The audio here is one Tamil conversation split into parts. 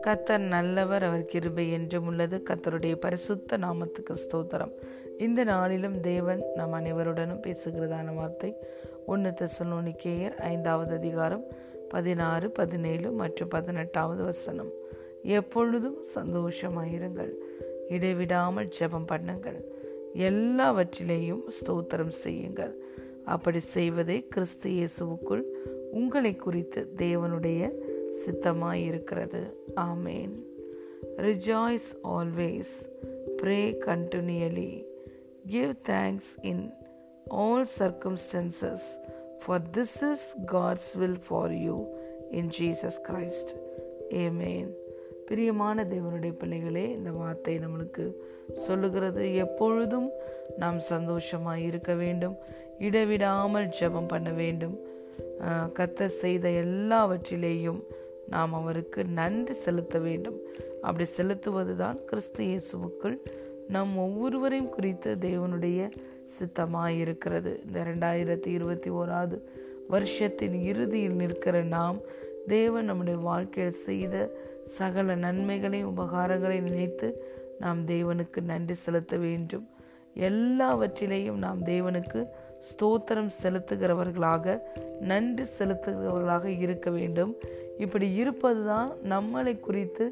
கத்தர் நல்லவர் அவர் கிருபை என்றும் உள்ளது. கத்தருடைய பரிசுத்த நாமத்துக்கு ஸ்தோத்திரம். இந்த நாளிலும் தேவன் நம் அனைவருடனும் பேசுகிறதான வார்த்தை ஒன்று தெசலோனிக்கேயர் ஐந்தாவது அதிகாரம் பதினாறு பதினேழு மற்றும் பதினெட்டாவது வசனம். எப்பொழுதும் சந்தோஷமாயிருங்கள். இடைவிடாமல் ஜெபம் பண்ணுங்கள். எல்லாவற்றிலேயும் ஸ்தோத்திரம் செய்யுங்கள். அப்படி செய்வதே கிறிஸ்து இயேசுவுக்குள் உங்களை குறித்து தேவனுடைய சித்தமாயிருக்கிறது. ஆமேன். Rejoice always pray continually give thanks in all circumstances for this is God's will for you in Jesus Christ amen பிரியமான தேவனுடைய பிள்ளைகளே இந்த வார்த்தை நம்மளுக்கு சொல்லுகிறது. எப்பொழுதும் நாம் சந்தோஷமாக இருக்க வேண்டும். இடைவிடாமல் ஜெபம் பண்ண வேண்டும். கத்த செய்த எல்லாவற்றிலேயும் நாம் அவருக்கு நன்றி செலுத்த வேண்டும். அப்படி செலுத்துவது தான் கிறிஸ்து இயேசுவுக்குள் நம் ஒவ்வொருவரையும் குறித்து தேவனுடைய சித்தமாக இருக்கிறது இந்த ரெண்டாயிரத்தி இருபத்தி ஓராவது வருஷத்தின் இறுதியில் நிற்கிற நாம் தேவன் நம்முடைய வாழ்க்கையில் செய்த சகல நன்மைகளையும் உபகாரங்களை நினைத்து நாம் தேவனுக்கு நன்றி செலுத்த வேண்டும். எல்லாவற்றிலேயும் நாம் தேவனுக்கு ஸ்தோத்திரம் செலுத்துகிறவர்களாக நன்றி செலுத்துகிறவர்களாக இருக்க வேண்டும். இப்படி இருப்பதுதான் நம்மளை குறித்து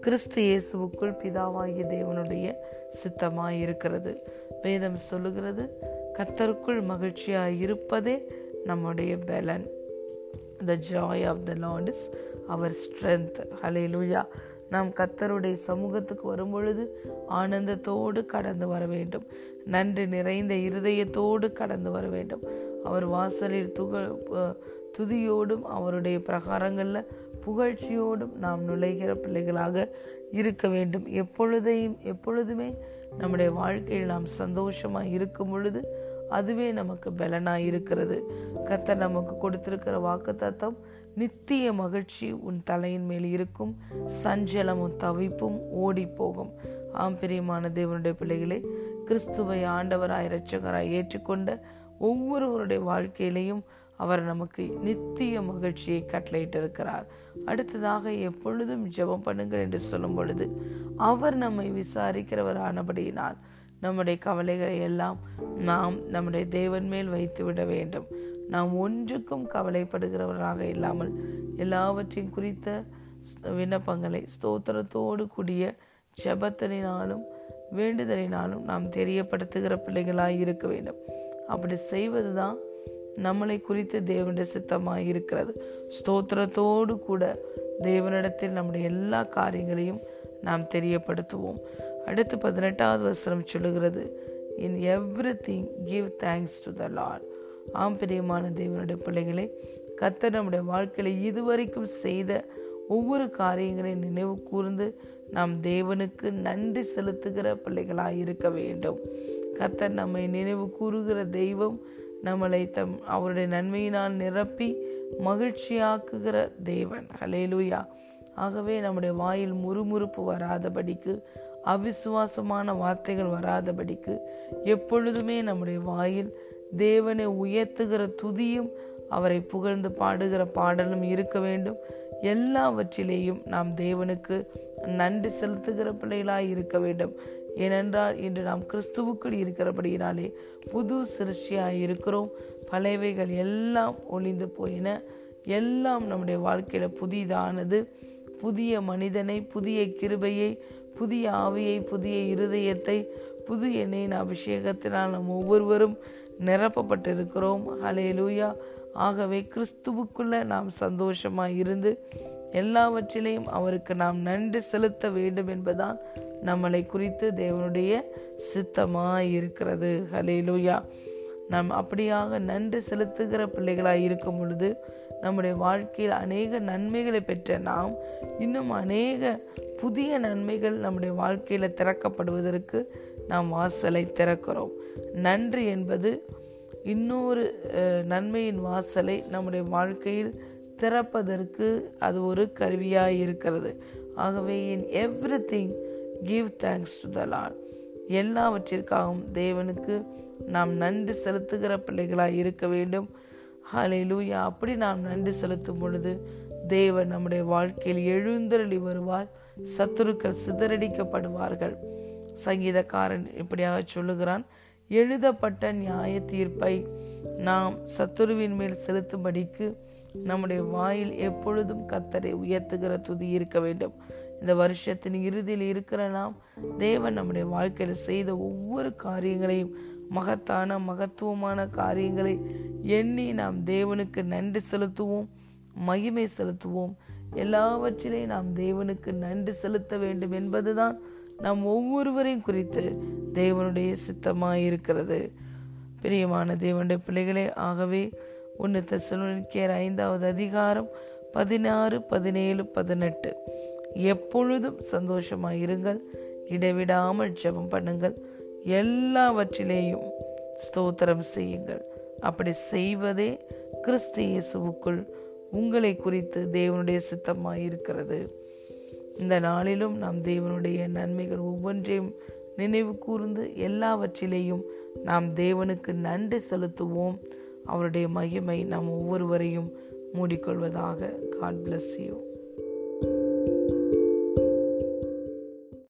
கிறிஸ்து இயேசுவுக்குள் பிதாவாகிய தேவனுடைய சித்தமாக இருக்கிறது வேதம் சொல்லுகிறது கத்தருக்குள் மகிழ்ச்சியாக இருப்பதே நம்முடைய பலன். The joy of the Lord is our strength hallelujah நாம் கத்தருடைய சமூகத்துக்கு வரும்பொழுது ஆனந்தத்தோடு கடந்து வர வேண்டும். நன்றி நிறைந்த இருதயத்தோடு கடந்து வர வேண்டும். அவர் வாசலில் துக துதியோடும் அவருடைய பிரகாரங்களில் புகழ்ச்சியோடும் நாம் நுழைகிற பிள்ளைகளாக இருக்க வேண்டும். எப்பொழுதையும் எப்பொழுதுமே நம்முடைய வாழ்க்கையில் நாம் சந்தோஷமாக இருக்கும் பொழுது அதுவே நமக்கு பலனாக இருக்கிறது கத்தர் நமக்கு கொடுத்திருக்கிற வாக்கு தத்துவம் நித்திய மகிழ்ச்சி உன் தலையின் மேல் இருக்கும். சஞ்சலமும் தவிப்பும் ஓடி போகும் ஆம் பிரியமான தேவனுடைய பிள்ளைகளே கிறிஸ்துவை ஆண்டவராய் இரட்சகராய் ஏற்றுக்கொண்ட ஒவ்வொருவருடைய வாழ்க்கையிலையும் அவர் நமக்கு நித்திய மகிழ்ச்சியை கட்டளையிட்டிருக்கிறார். அடுத்ததாக எப்பொழுதும் ஜெபம் பண்ணுங்கள் என்று சொல்லும் பொழுது அவர் நம்மை விசாரிக்கிறவர் ஆனபடியினால் நம்முடைய கவலைகளை எல்லாம் நாம் நம்முடைய தேவன் மேல் வைத்து விட வேண்டும். நாம் ஒன்றுக்கும் கவலைப்படுகிறவராக இல்லாமல் எல்லாவற்றையும் குறித்த விண்ணப்பங்களை ஸ்தோத்திரத்தோடு கூடிய ஜபத்தனினாலும் வேண்டுதலினாலும் நாம் தெரியப்படுத்துகிற பிள்ளைகளாக இருக்க வேண்டும். அப்படி செய்வதுதான் நம்மளை குறித்து தேவனுடைய சித்தமாக இருக்கிறது. ஸ்தோத்திரத்தோடு கூட தேவனிடத்தில் நம்முடைய எல்லா காரியங்களையும் நாம் தெரியப்படுத்துவோம். அடுத்து பதினெட்டாவது வசனம் சொல்லுகிறது in everything give thanks to the Lord ஆம் பிரியமான தேவனுடைய பிள்ளைகளை கத்த நம்முடைய வாழ்க்கையில் இதுவரைக்கும் செய்த ஒவ்வொரு காரியங்களையும் நினைவு கூர்ந்து நாம் தேவனுக்கு நன்றி செலுத்துகிற பிள்ளைகளாக இருக்க வேண்டும். கத்தர் நம்மை நினைவு கூறுகிற தெய்வம் நம்மளை தம் அவருடைய நன்மையினால் நிரப்பி மகிழ்ச்சியாக்குகிற தேவன். ஹலேலூயா ஆகவே நம்முடைய வாயில் முறுமுறுப்பு வராதபடிக்கு அவிசுவாசமான வார்த்தைகள் வராதபடிக்கு எப்பொழுதுமே நம்முடைய வாயில் தேவனை உயர்த்துகிற துதியும் அவரை புகழ்ந்து பாடுகிற பாடலும் இருக்க வேண்டும். எல்லாவற்றிலேயும் நாம் தேவனுக்கு நன்றி செலுத்துகிற பிள்ளைகளாய் இருக்க வேண்டும். ஏனென்றால் இன்று நாம் கிறிஸ்துவுக்குள் இருக்கிறபடியினாலே புது சிருஷ்டியாக இருக்கிறோம். பழையவைகள் எல்லாம் ஒளிந்து போயின. எல்லாம் நம்முடைய வாழ்க்கையில் புதிதானது. புதிய மனிதனை புதிய கிருபையை புதிய ஆவியை புதிய இருதயத்தை புது எண்ணெயின் அபிஷேகத்தினால் நாம் ஒவ்வொருவரும் நிரப்பப்பட்டிருக்கிறோம். ஹலே லூயா ஆகவே கிறிஸ்துவுக்குள்ள நாம் சந்தோஷமாக இருந்து எல்லாவற்றிலையும் அவருக்கு நாம் நன்றி செலுத்த வேண்டும் என்பதான் நம்மளை குறித்து தேவனுடைய சித்தமாக இருக்கிறது. ஹலேலூயா நாம் அப்படியாக நன்றி செலுத்துகிற பிள்ளைகளாய் இருக்கும் பொழுது நம்முடைய வாழ்க்கையில் அநேக நன்மைகளை பெற்ற நாம் இன்னும் அநேக புதிய நன்மைகள் நம்முடைய வாழ்க்கையில் திறக்கப்படுவதற்கு நாம் வாசலை திறக்கிறோம். நன்றி என்பது இன்னொரு நன்மையின் வாசலை நம்முடைய வாழ்க்கையில் திறப்பதற்கு அது ஒரு கருவியாக இருக்கிறது. ஆகவே in everything give thanks to the Lord எல்லாவற்றிற்காகவும் தேவனுக்கு நாம் நன்றி செலுத்துகிற பிள்ளைகளாக இருக்க வேண்டும். ஹalleluya. அப்படி நாம் நன்றி செலுத்தும் பொழுது தேவன் நம்முடைய வாழ்க்கையில் எழுந்தருளி வருவார். சத்துருக்கள் சிதறடிக்கப்படுவார்கள். சங்கீதக்காரன் இப்படியாக சொல்லுகிறான் எழுதப்பட்ட நியாய தீர்ப்பை நாம் சத்துருவின் மேல் செலுத்தும்படிக்கு நம்முடைய வாயில் எப்பொழுதும் கத்தரை உயர்த்துகிற துதி இருக்க வேண்டும். இந்த வருஷத்தின் இறுதியில் இருக்கிற நாம் தேவன் நம்முடைய வாழ்க்கையில் செய்த ஒவ்வொரு காரியங்களையும் மகத்தான மகத்துவமான காரியங்களை எண்ணி நாம் தேவனுக்கு நன்றி செலுத்துவோம் மகிமை செலுத்துவோம். எல்லாவற்றிலையும் நாம் தேவனுக்கு நன்றி செலுத்த வேண்டும் என்பதுதான் நாம் ஒவ்வொருவரையும் குறித்து தேவனுடைய சித்தமாக இருக்கிறது பிரியமான தேவனுடைய பிள்ளைகளே ஆகவே ஒன்று தெசலோனிக்கேர் ஐந்தாவது அதிகாரம் பதினாறு பதினேழு பதினெட்டு. எப்பொழுதும் சந்தோஷமாக இருங்கள் இடைவிடாமல் ஜெபம் பண்ணுங்கள். எல்லாவற்றிலேயும் ஸ்தோத்திரம் செய்யுங்கள். அப்படி செய்வதே கிறிஸ்து இயேசுவுக்குள் உங்களை குறித்து தேவனுடைய சித்தமாக இருக்கிறது இந்த நாளிலும் நாம் தேவனுடைய நன்மைகள் ஒவ்வொன்றையும் நினைவு கூர்ந்து எல்லாவற்றிலேயும் நாம் தேவனுக்கு நன்றி செலுத்துவோம். அவருடைய மகிமை நாம் ஒவ்வொருவரையும் மூடிக்கொள்வதாக காட் பிளஸ் யூ